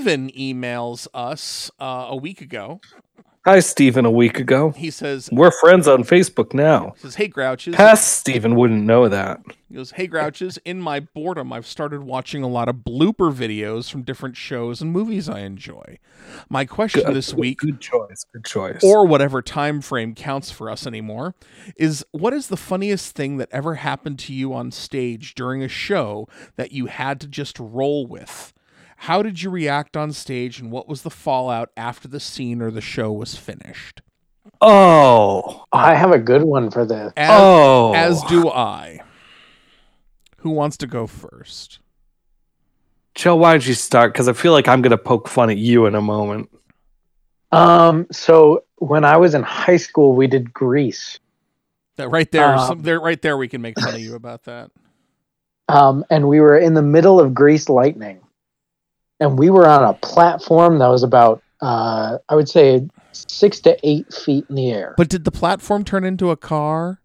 Steven emails us uh, a week ago. Hi, Stephen. A week ago, He says, we're friends on Facebook now. he says Hey, Grouches. Past Stephen wouldn't know that. He goes, Hey, Grouches. In my boredom, I've started watching a lot of blooper videos from different shows and movies I enjoy. My question Good- this week Good choice. Good choice. or whatever time frame counts for us anymore is what is the funniest thing that ever happened to you on stage during a show that you had to just roll with how did you react on stage and what was the fallout after the scene or the show was finished oh, I have a good one for this. as, oh, as do i who wants to go first Joe. Why don't you start? Because I feel like I'm gonna poke fun at you in a moment. Um, so when I was in high school, we did Grease. that right there Um, some, there right there we can make fun of you about that Um, and we were in the middle of Grease Lightning. And we were on a platform that was about, uh, I would say, six to eight feet in the air. but did the platform turn into a car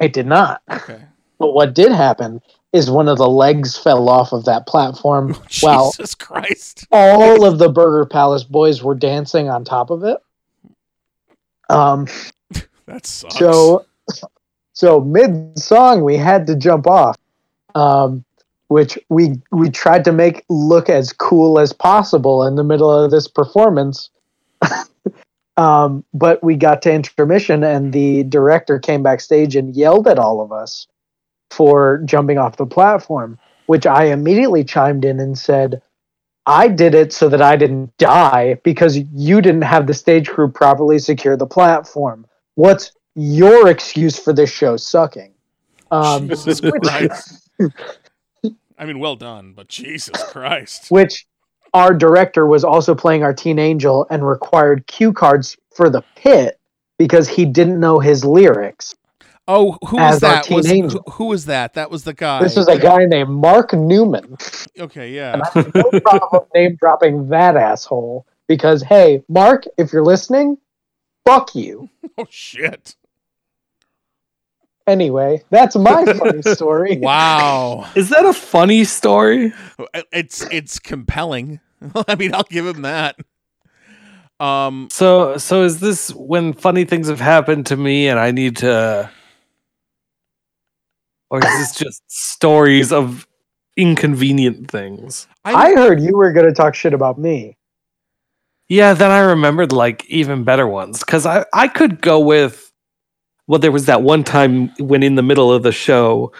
It did not. okay But what did happen is one of the legs fell off of that platform while jesus christ all of the Burger Palace boys were dancing on top of it. Um, that sucks so, so mid song, we had to jump off, um, which we we tried to make look as cool as possible in the middle of this performance. um, but we got to intermission, and the director came backstage and yelled at all of us for jumping off the platform. Which I immediately chimed in and said, I did it so that I didn't die because you didn't have the stage crew properly secure the platform. What's your excuse for this show sucking? Um, Jesus which, Christ. I mean, well done, but Jesus Christ. which our director was also playing our teen angel and required cue cards for the pit because he didn't know his lyrics. Oh, who was that? Was, who, who was that? That was the guy. This was a guy named Mark Newman. okay, And yeah. No problem name dropping that asshole because, hey, Mark, if you're listening, fuck you. Oh shit! Anyway, that's my funny story. Wow, Is that a funny story? it's it's compelling. I mean, I'll give him that. Um, So, so is this when funny things have happened to me and I need to, or is this just stories of inconvenient things? I heard you were going to talk shit about me. Yeah, then I remembered like even better ones because I I could go with. Well, there was that one time when in the middle of the show,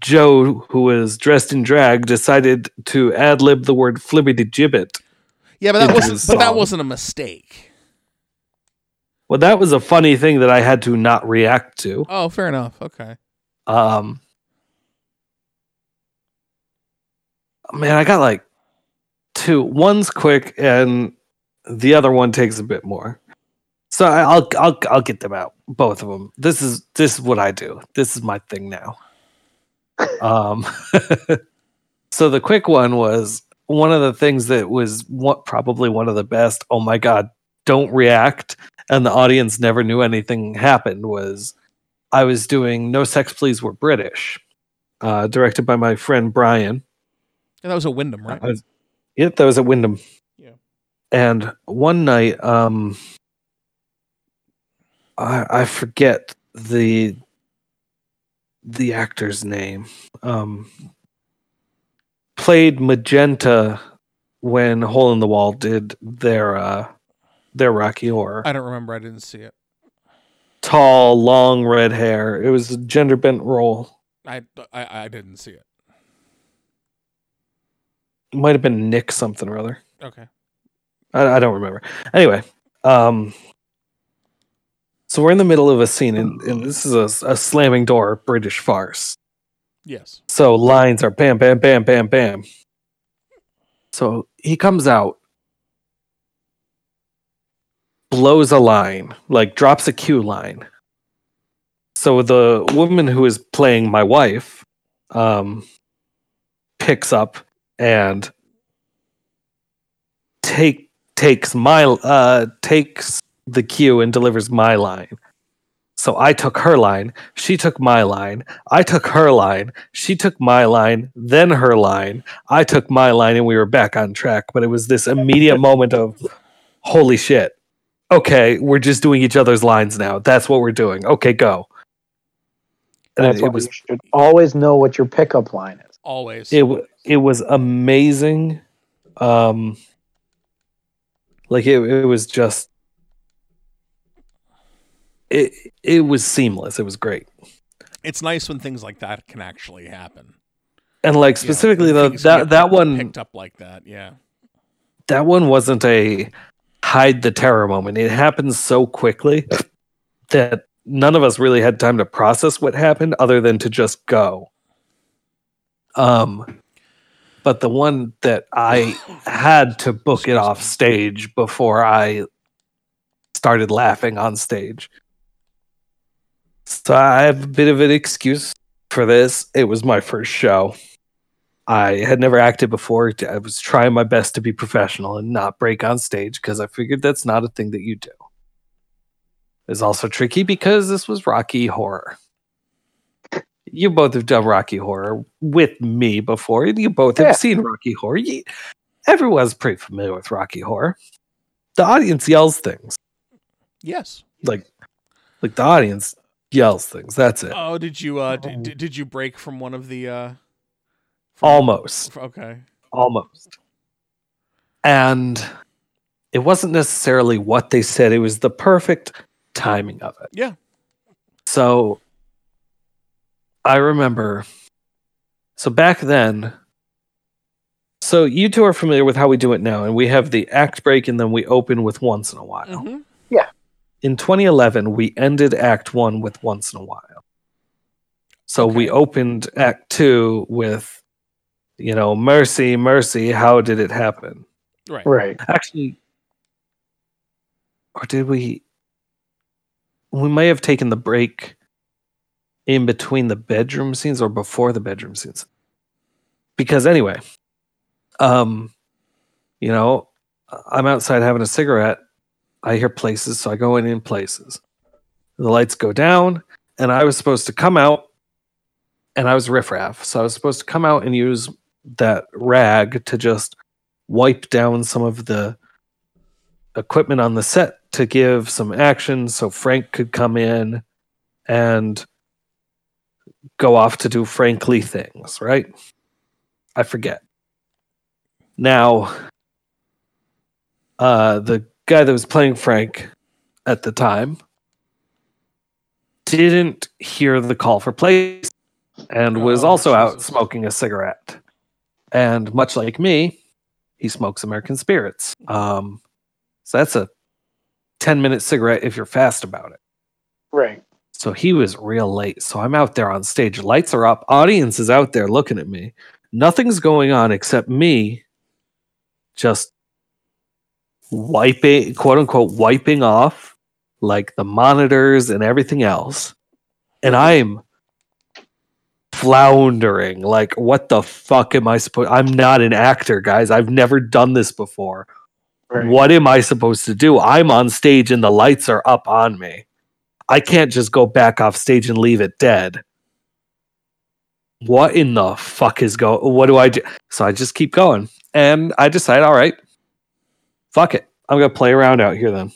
Joe, who was dressed in drag, decided to ad lib the word flibbity gibbet. yeah, but that wasn't. But that wasn't a mistake. Well, that was a funny thing that I had to not react to. Oh, fair enough. Okay. Um, man, I got like two. One's quick, and the other one takes a bit more. So I- I'll I'll I'll get them out, both of them. This is this is what I do. This is my thing now. Um, so the quick one was one of the things that was what probably one of the best. Oh my god! Don't react, and the audience never knew anything happened. Was I was doing No Sex Please We're British, uh, directed by my friend Brian. Yeah, that was a Windham, right? I was, yeah, that was at Windham. Yeah. And one night, um, I I forget the the actor's name. Um, played Magenta when Hole in the Wall did their uh their Rocky Horror. I don't remember. I didn't see it. Tall, long red hair. It was a gender bent role. I I, I didn't see it. Might have been Nick something or other. Okay. I, I don't remember. Anyway, um, so we're in the middle of a scene, and, and this is a, a slamming door British farce. Yes. So lines are bam, bam, bam, bam, bam. So he comes out, blows a line, like drops a cue line. So the woman who is playing my wife um, picks up and take takes my uh takes the cue and delivers my line. So I took her line, she took my line, I took her line, she took my line, then her line, I took my line, and we were back on track. But it was this immediate moment of, holy shit. Okay, we're just doing each other's lines now. That's what we're doing. Okay, go. And That's it, why it was you should always know what your pickup line is. Always. it it was amazing. Um, like it, it was just it it was seamless. It was great. it's nice when things like that can actually happen. And like specifically though that that one picked up like that. Yeah. that one wasn't a hide the terror moment. It happened so quickly that none of us really had time to process what happened other than to just go. Um but the one that I had to book it off stage before I started laughing on stage. So I have a bit of an excuse for this. It was my first show. I had never acted before. I was trying my best to be professional and not break on stage because I figured that's not a thing that you do. It's also tricky because this was Rocky Horror. You both have done Rocky Horror with me before, and you both have seen Rocky Horror. You, everyone's pretty familiar with Rocky Horror. The audience yells things Yes. like, like the audience yells things. That's it. Oh, did you uh Oh. did, did- did you break from one of the uh from- Almost. Okay. almost. And it wasn't necessarily what they said, it was the perfect timing of it. Yeah. So I remember so back then so you two are familiar with how we do it now and we have the act break and then we open with once in a while. Mhm. In 2011 we ended act 1 with once in a while. So we opened act 2 with you know mercy mercy how did it happen? Right. Right. actually or did we we may have taken the break in between the bedroom scenes or before the bedroom scenes because anyway um you know i'm outside having a cigarette i hear places so i go in in places the lights go down and i was supposed to come out and i was riffraff so i was supposed to come out and use that rag to just wipe down some of the equipment on the set to give some action so Frank could come in and go off to do frankly things, right? I forget. Now, uh, the guy that was playing Frank at the time didn't hear the call for place and was Oh, also out smoking a cigarette. And much like me, he smokes American spirits. Um, so that's a 10 minute cigarette if you're fast about it. Right. So he was real late. So I'm out there on stage. Lights are up. Audience is out there looking at me. Nothing's going on except me just wiping, quote unquote, wiping off like the monitors and everything else. And I'm floundering. Like, what the fuck am I supposed? I'm not an actor, guys. I've never done this before. Right. What am I supposed to do? I'm on stage and the lights are up on me. I can't just go back off stage and leave it dead. What in the fuck is go? What do I do? So I just keep going, and I decide, all right, fuck it, I'm gonna play around out here then.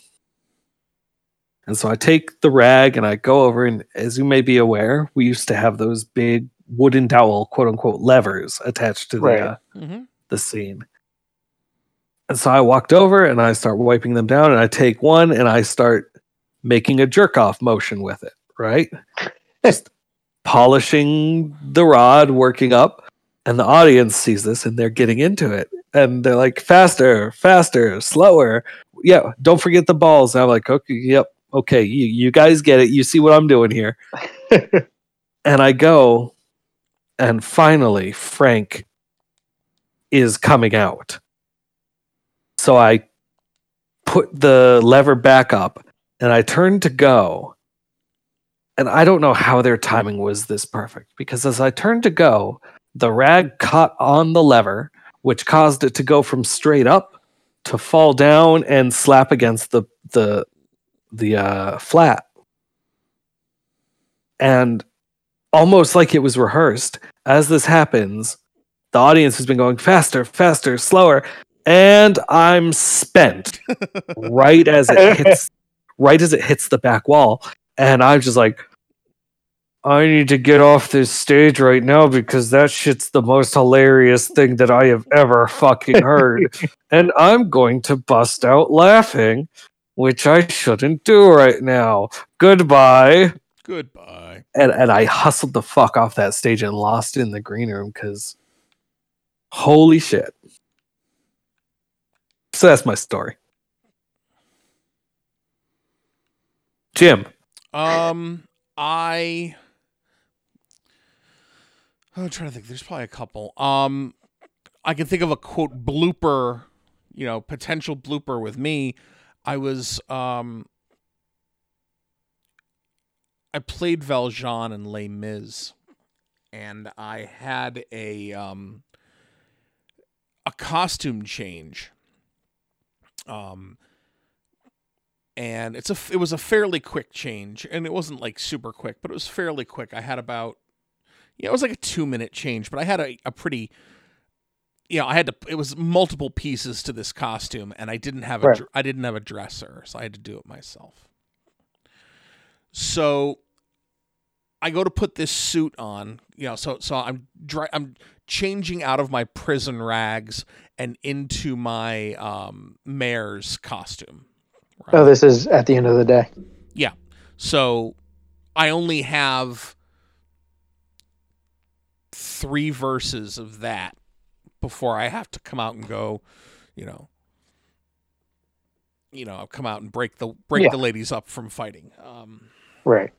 And so I take the rag and I go over, and as you may be aware, we used to have those big wooden dowel, quote unquote, levers attached to the Right. uh, Mm-hmm. the scene. And so I walked over and I start wiping them down and I take one and I start making a jerk off motion with it, right? Just polishing the rod, working up. And the audience sees this and they're getting into it. And they're like, faster, faster, slower. Yeah, don't forget the balls. And I'm like, okay, yep, okay, you, you guys get it. You see what I'm doing here. and I go, and finally, Frank is coming out. So I put the lever back up and I turned to go. And I don't know how their timing was this perfect because as I turned to go, the rag caught on the lever, which caused it to go from straight up to fall down and slap against the the the uh, flat. And almost like it was rehearsed, as this happens, the audience has been going faster, faster, slower, and I'm spent right as it hits right as it hits the back wall. And I'm just like, I need to get off this stage right now because that shit's the most hilarious thing that I have ever fucking heard. and I'm going to bust out laughing, which I shouldn't do right now. Goodbye. Goodbye. And and I hustled the fuck off that stage and lost in the green room because holy shit. So that's my story. Jim. Um, I. I'm trying to think. There's probably a couple. Um, I can think of a quote blooper, you know, potential blooper with me. I was um. I played Valjean in Les Mis, and I had a um. A costume change. Um, and it's a it was a fairly quick change and it wasn't like super quick but it was fairly quick i had about yeah it was like a two minute change but i had a, a pretty you know i had to it was multiple pieces to this costume and i didn't have a Right. dr- i didn't have a dresser so i had to do it myself so i go to put this suit on you know so so i'm dry, i'm changing out of my prison rags and into my um mayor's costume right? Oh, this is at the end of the day. Yeah. So I only have three verses of that before I have to come out and go, you know, you know, I'll come out and break the break Yeah. the ladies up from fighting. Um, Right.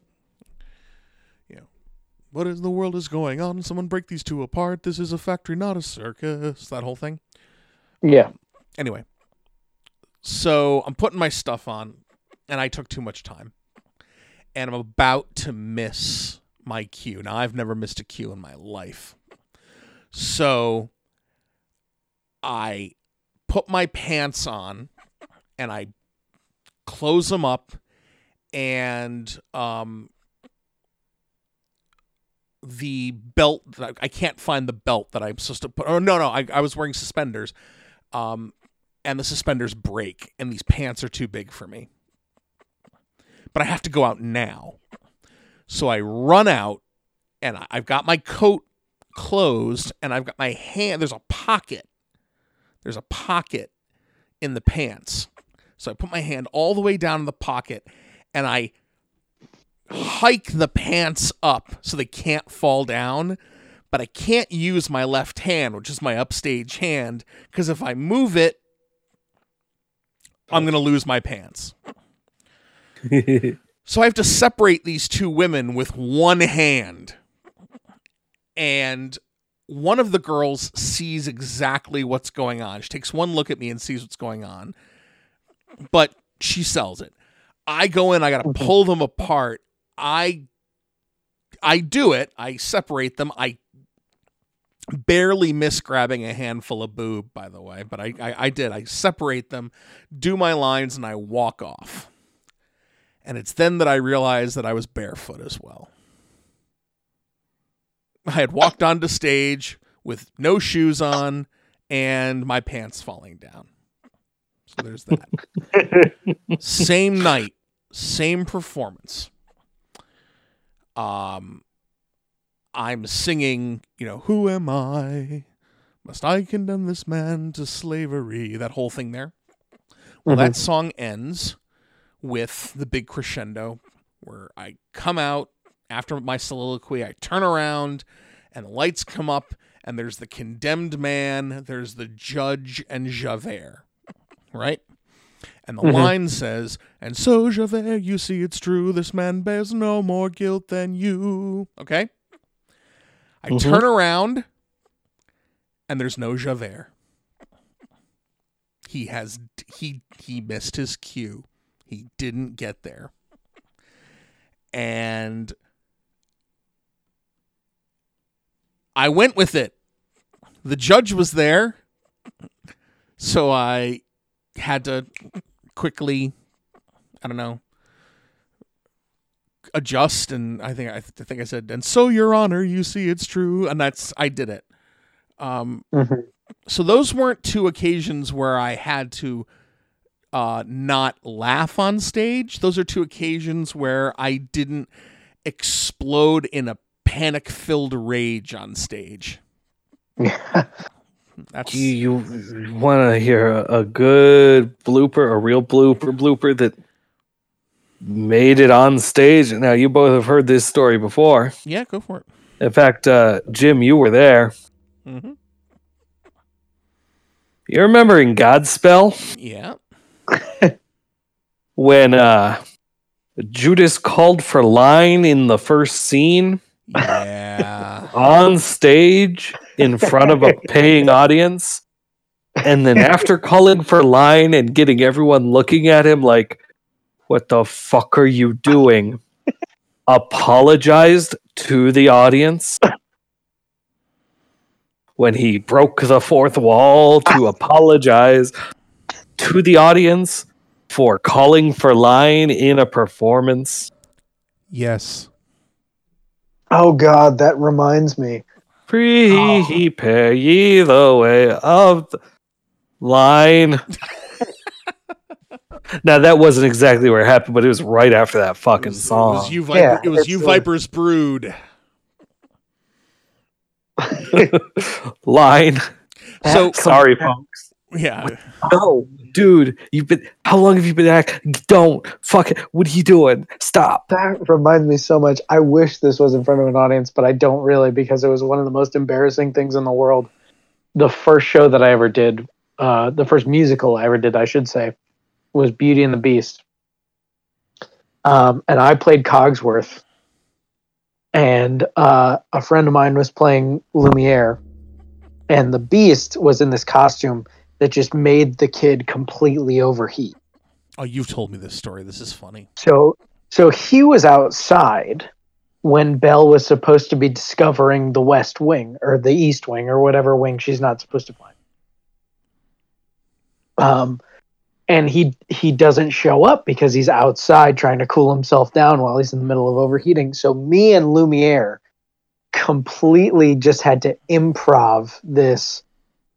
in the world is going on? Someone break these two apart. This is a factory, not a circus. That whole thing. Yeah. Anyway, so I'm putting my stuff on, and I took too much time, and I'm about to miss my cue. Now I've never missed a cue in my life, so I put my pants on, and I close them up, and um. The belt I, I can't find the belt that I'm supposed to put. Oh no, no, I, I was wearing suspenders um, and the suspenders break, and these pants are too big for me. But I have to go out now. So I run out, and I've got my coat closed, and I've got my hand. There's a pocket. There's a pocket in the pants. So I put my hand all the way down in the pocket, and I hike the pants up so they can't fall down but I can't use my left hand, which is my upstage hand, because if I move it, I'm going to lose my pants. So I have to separate these two women with one hand. And one of the girls sees exactly what's going on. She takes one look at me and sees what's going on, but she sells it. I go in, I got to pull them apart. I I do it. I separate them. I barely miss grabbing a handful of boob, by the way, but I, I, I did. I separate them, do my lines, and I walk off. And it's then that I realized that I was barefoot as well. I had walked onto stage with no shoes on and my pants falling down. So there's that. same night, same performance. Um, I'm singing, you know, who am I? Must I condemn this man to slavery? That whole thing there. Well, Mhm. that song ends with the big crescendo where I come out after my soliloquy, I turn around and the lights come up and there's the condemned man, there's the judge and Javert, right? And the Mhm. line says, And so, Javert, you see it's true, this man bears no more guilt than you. Okay? I Mhm. turn around and there's no Javert. He has he he missed his cue. He didn't get there. And I went with it. The judge was there. So I had to quickly I don't know adjust and I think I, th- I think I said and so your honor you see it's true and that's I did it. Um Mhm. so those weren't two occasions where I had to uh not laugh on stage. Those are two occasions where I didn't explode in a panic-filled rage on stage. That's You, you want to hear a, a good blooper, a real blooper, blooper that made it on stage? Now, you both have heard this story before. yeah, go for it. In fact, uh, Jim, you were there. hmm You remember in Godspell Yeah. when uh, Judas called for line in the first scene Yeah. on stage in front of a paying audience? And then after calling for line and getting everyone looking at him like, what the fuck are you doing? Apologized to the audience when he broke the fourth wall to apologize to the audience for calling for line in a performance. yes. oh God, that reminds me. Prepare ye the way of the line. now that wasn't exactly where it happened, but it was right after that It fucking was, it song. was you Viper Yeah, it was you Viper's brood. line. So Sorry, folks. yeah. No, dude, you've been. How long have you been acting? Don't fuck it. What are you doing? Stop. That reminds me so much. I wish this was in front of an audience, but I don't really because it was one of the most embarrassing things in the world. The first show that I ever did, uh, the first musical I ever did, I should say, was Beauty and the Beast. Um, and I played Cogsworth. And uh, a friend of mine was playing Lumiere. And the Beast was in this costume that just made the kid completely overheat. Oh, you've told me this story. This is funny. So so he was outside when Belle was supposed to be discovering the West Wing or the East Wing or whatever wing she's not supposed to find. Um and he he doesn't show up because he's outside trying to cool himself down while he's in the middle of overheating. So me and Lumiere completely just had to improv this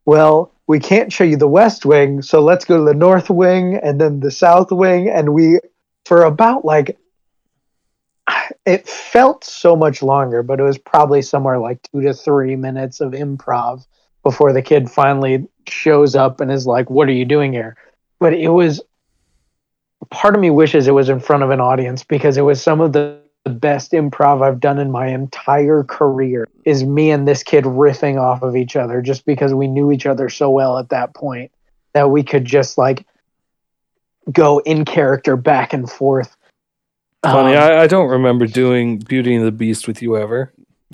well, we can't show you the West Wing, so let's go to the North Wing and then the South Wing. And we, for about like, it felt so much longer, but it was probably somewhere like two to three minutes of improv before the kid finally shows up and is like, What are you doing here? But it was, part of me wishes it was in front of an audience because it was some of the best improv I've done in my entire career is me and this kid riffing off of each other just because we knew each other so well at that point that we could just like go in character back and forth. Funny, Um, I, I don't remember doing Beauty and the Beast with you ever.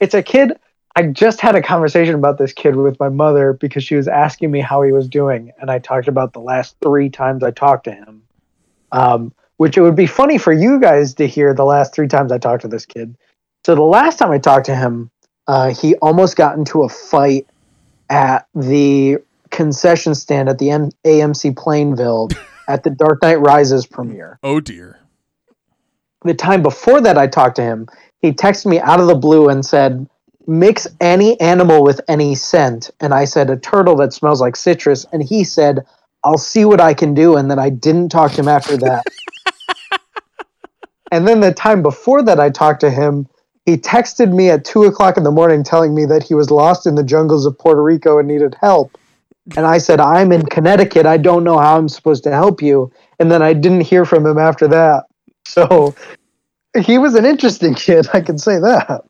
it's a kid. I just had a conversation about this kid with my mother because she was asking me how he was doing, and I talked about the last three times I talked to him. Um, which it would be funny for you guys to hear the last three times I talked to this kid. So the last time I talked to him, uh, he almost got into a fight at the concession stand at the M- AMC Plainville at the Dark Knight Rises premiere. oh dear. The time before that, I talked to him. He texted me out of the blue and said, "Mix any animal with any scent." And I said, "A turtle that smells like citrus." And he said, "I'll see what I can do." And then I didn't talk to him after that. and then the time before that, I talked to him. He texted me at two o'clock in the morning, telling me that he was lost in the jungles of Puerto Rico and needed help. And I said, "I'm in Connecticut. I don't know how I'm supposed to help you." And then I didn't hear from him after that. So he was an interesting kid, I can say that.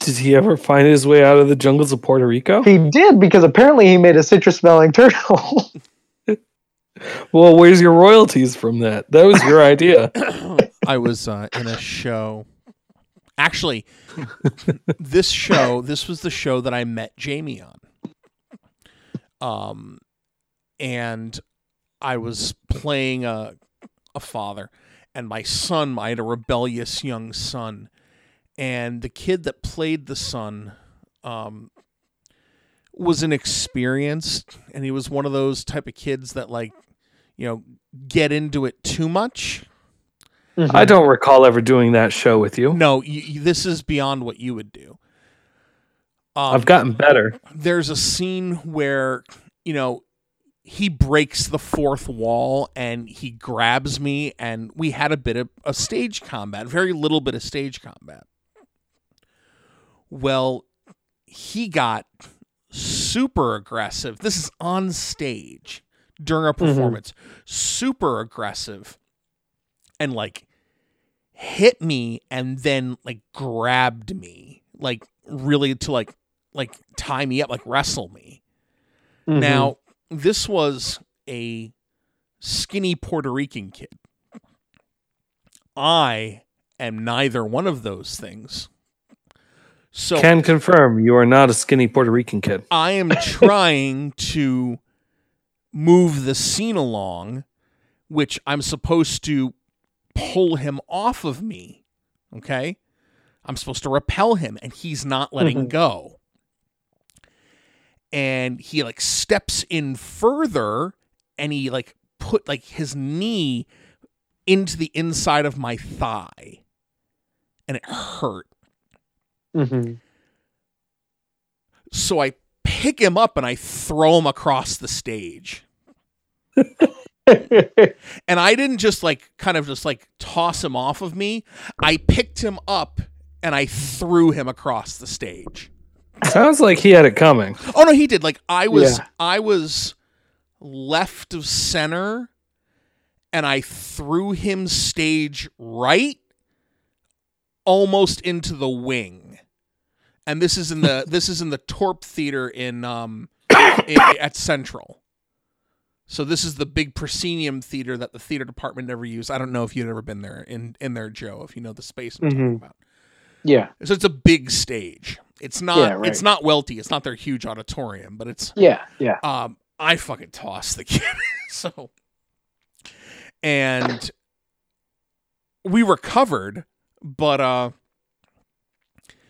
Did he ever find his way out of the jungles of Puerto Rico? He did because apparently he made a citrus smelling turtle. Well, where's your royalties from that? That was your idea. I was uh, in a show. Actually, this show, this was the show that I met Jamie on. Um, and I was playing a a father, and my son, I had a rebellious young son, and the kid that played the son, um, was inexperienced, and he was one of those type of kids that like, you know, get into it too much Mhm. I don't recall ever doing that show with you. No, y y- this is beyond what you would do. Um, I've gotten better. there's a scene where you know he breaks the fourth wall and he grabs me and we had a bit of a stage combat very little bit of stage combat well he got super aggressive this is on stage during a performance super aggressive and like hit me and then like grabbed me like really to like like tie me up like wrestle me Mhm. now, this was a skinny Puerto Rican kid. I am neither one of those things. So Can confirm you are not a skinny Puerto Rican kid. I am trying to move the scene along, which I'm supposed to pull him off of me. Okay? I'm supposed to repel him, and he's not letting Mhm. go. And he like steps in further and he like put like his knee into the inside of my thigh. And it hurt. Mm-hmm. So I pick him up and I throw him across the stage. And I didn't just like kind of just like toss him off of me. I picked him up and I threw him across the stage. Sounds like he had it coming. Oh no, he did. Like I was Yeah. I was left of center and I threw him stage right almost into the wing. And this is in the this is in the Torp Theater in um i- at Central. So this is the big proscenium theater that the theater department never used. I don't know if you'd ever been there in in there, Joe, if you know the space I'm talking Mhm. about. yeah. So it's a big stage. It's not Yeah, right. it's not Welte, it's not their huge auditorium, but it's Yeah. Yeah. um I fucking tossed the kid. so and we recovered, but uh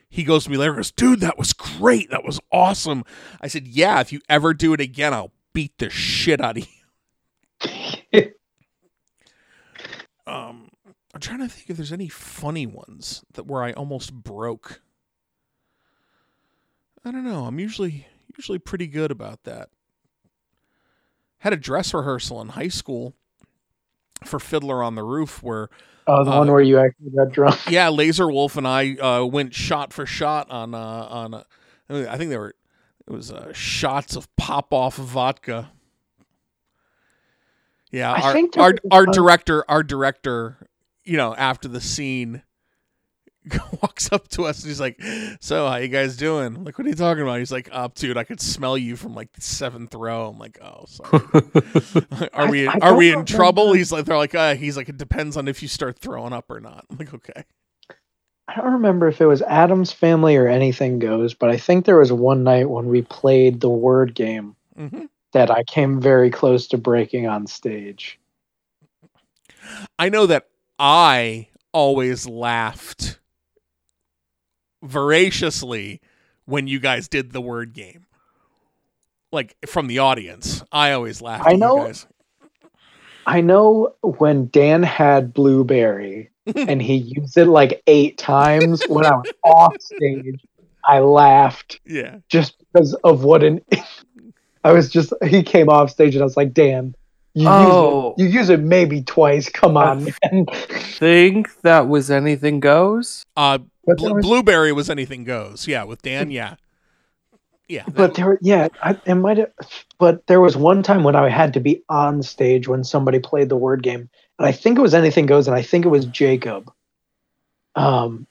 he goes to me later and goes, dude, that was great. That was awesome. I said, Yeah, if you ever do it again, I'll beat the shit out of you. Um I'm trying to think if there's any funny ones that where I almost broke. I don't know. I'm usually usually pretty good about that. Had a dress rehearsal in high school for Fiddler on the Roof where Oh, the Uh, one where you actually got drunk. yeah, Lazar Wolf and I uh, went shot for shot on uh, on I think they were it was uh, shots of Popov vodka. Yeah, I our think our, our one- director our director, you know, after the scene walks up to us and he's like, "So, how you guys doing?" I'm like, "What are you talking about?" He's like, "Up, dude, I could smell you from like the seventh row." I'm like, "Oh, sorry." are we I are we in trouble? remember. He's like, they're like, uh, he's like, it depends on if you start throwing up or not. I'm like, okay. I don't remember if it was Addams Family or Anything Goes, but I think there was one night when we played the word game hmm that I came very close to breaking on stage. I know that I always laughed voraciously when you guys did the word game. Like from the audience, I always laughed. I know- You guys. I know when Dan had Blueberry and he used it like eight times when I was off stage, I laughed Yeah. just because of what an. I was just he came off stage and I was like, Dan, you Oh. use it, you use it maybe twice. Come on, man. Think that was anything goes? Uh, But Blu- there was- Blueberry was anything goes. Yeah, with Dan. Yeah. Yeah. But there, yeah, I, it might have. But there was one time when I had to be on stage when somebody played the word game, and I think it was anything goes, and I think it was Jacob. Um,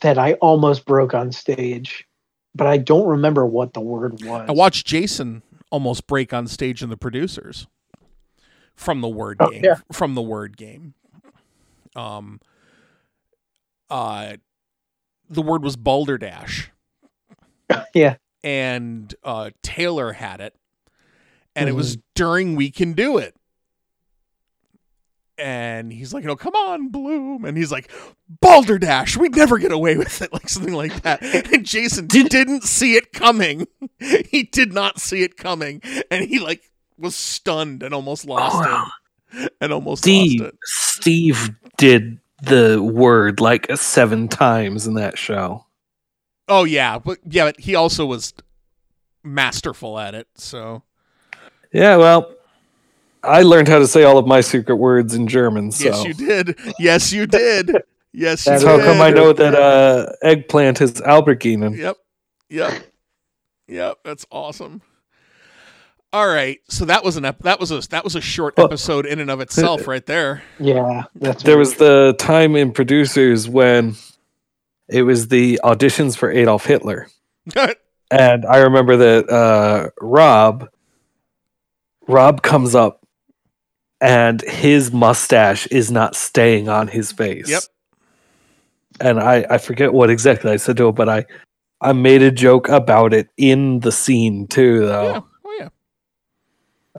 that I almost broke on stage, but I don't remember what the word was. I watched Jason almost break on stage in the producers from the word Oh, game. yeah. From the word game. Um uh the word was balderdash. Yeah. And uh Taylor had it. And it was Mm-hmm. during We Can Do It. And he's like, "Oh, come on, Bloom!" And he's like, "Balderdash, we'd never get away with it," like something like that. And Jason Did- didn't see it coming. he did not see it coming, and he like was stunned and almost lost Oh, and almost Steve lost it. Steve did the word like seven times in that show. Oh yeah, but yeah, but he also was masterful at it. So Yeah, well, I learned how to say all of my secret words in German. So yes, you did. Yes, you did. Yes, you That's That's how come I know that uh, eggplant is Alberginen. Yep. Yep. Yep. That's awesome. All right. So that was an ep- that was a that was a short Well- episode in and of itself right there. Yeah, that's There was the time in producers when it was the auditions for Adolf Hitler. And I remember that uh, Rob, Rob comes up, and his mustache is not staying on his face. Yep. And I, I forget what exactly I said to him, but I, I made a joke about it in the scene too, yeah. though. Oh yeah.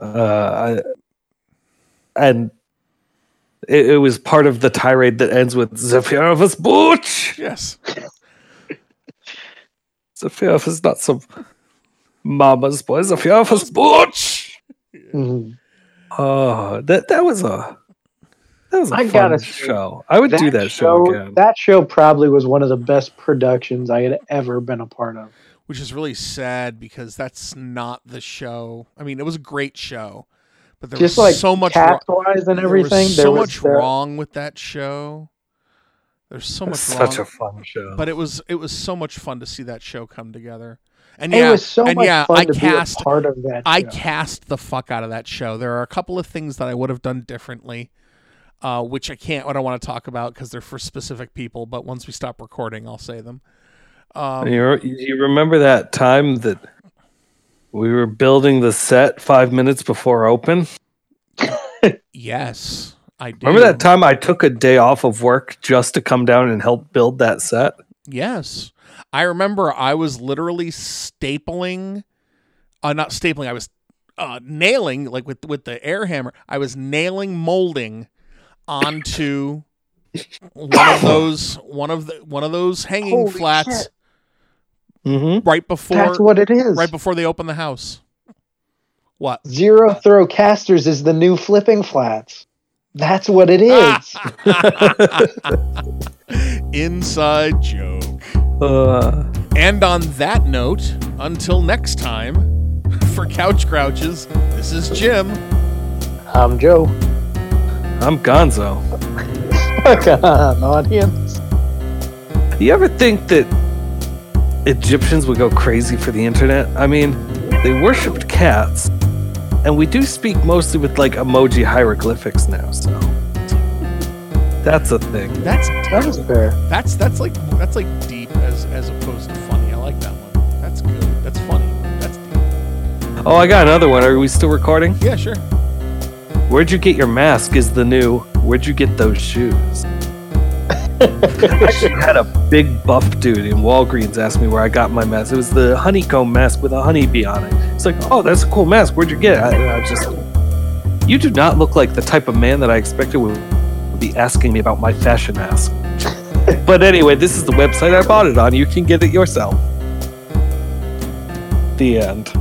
Uh, I, and it, it was part of the tirade that ends with "Zephyros Butch." Yes. Zephyros is not some mama's boy. Zephyros Butch. Mhm. Oh, that that was a that was a I fun gotta say, show. I would do that show, again. That show probably was one of the best productions I had ever been a part of. Which is really sad because that's not the show. I mean, it was a great show, but there Just was like so much wrong. cast wise and there everything. was there so was much the- wrong with that show. There's so much It's wrong. such a fun show. but it was it was so much fun to see that show come together. And It yeah, was so and much yeah, fun I to cast be a part of that. I cast the fuck out of that show. There are a couple of things that I would have done differently, uh, which I can't. What I don't want to talk about because they're for specific people. But once we stop recording, I'll say them. Um, you, you remember that time that we were building the set five minutes before open? yes, I do. Remember that time I took a day off of work just to come down and help build that set? Yes. I remember I was literally stapling uh not stapling, I was uh nailing like with with the air hammer. I was nailing molding onto one of those one of the one of those hanging Holy flats shit. Mm-hmm. right before That's what it is. right before they open the house. What? Zero throw casters is the new flipping flats. That's what it is. Inside joke. Uh, And on that note, until next time, for Couch Grouches, this is Jim. I'm Joe. I'm Gonzo. Come on, audience. You ever think that Egyptians would go crazy for the internet? I mean, they worshipped cats, and we do speak mostly with like emoji hieroglyphics now, so that's a thing. That's That was fair. That's that's like that's like deep as as opposed to funny. I like that one. That's good. That's funny. That's deep. Oh, I got another one. Are we still recording? Yeah, sure. Where'd you get your mask? Is the new. Where'd you get those shoes? I actually had a big buff dude in Walgreens ask me where I got my mask. It was the honeycomb mask with a honeybee on it. It's like, oh, that's a cool mask. Where'd you get it? I, I was just. You do not look like the type of man that I expected would be asking me about my fashion mask. but anyway, this is the website I bought it on. You can get it yourself. The end.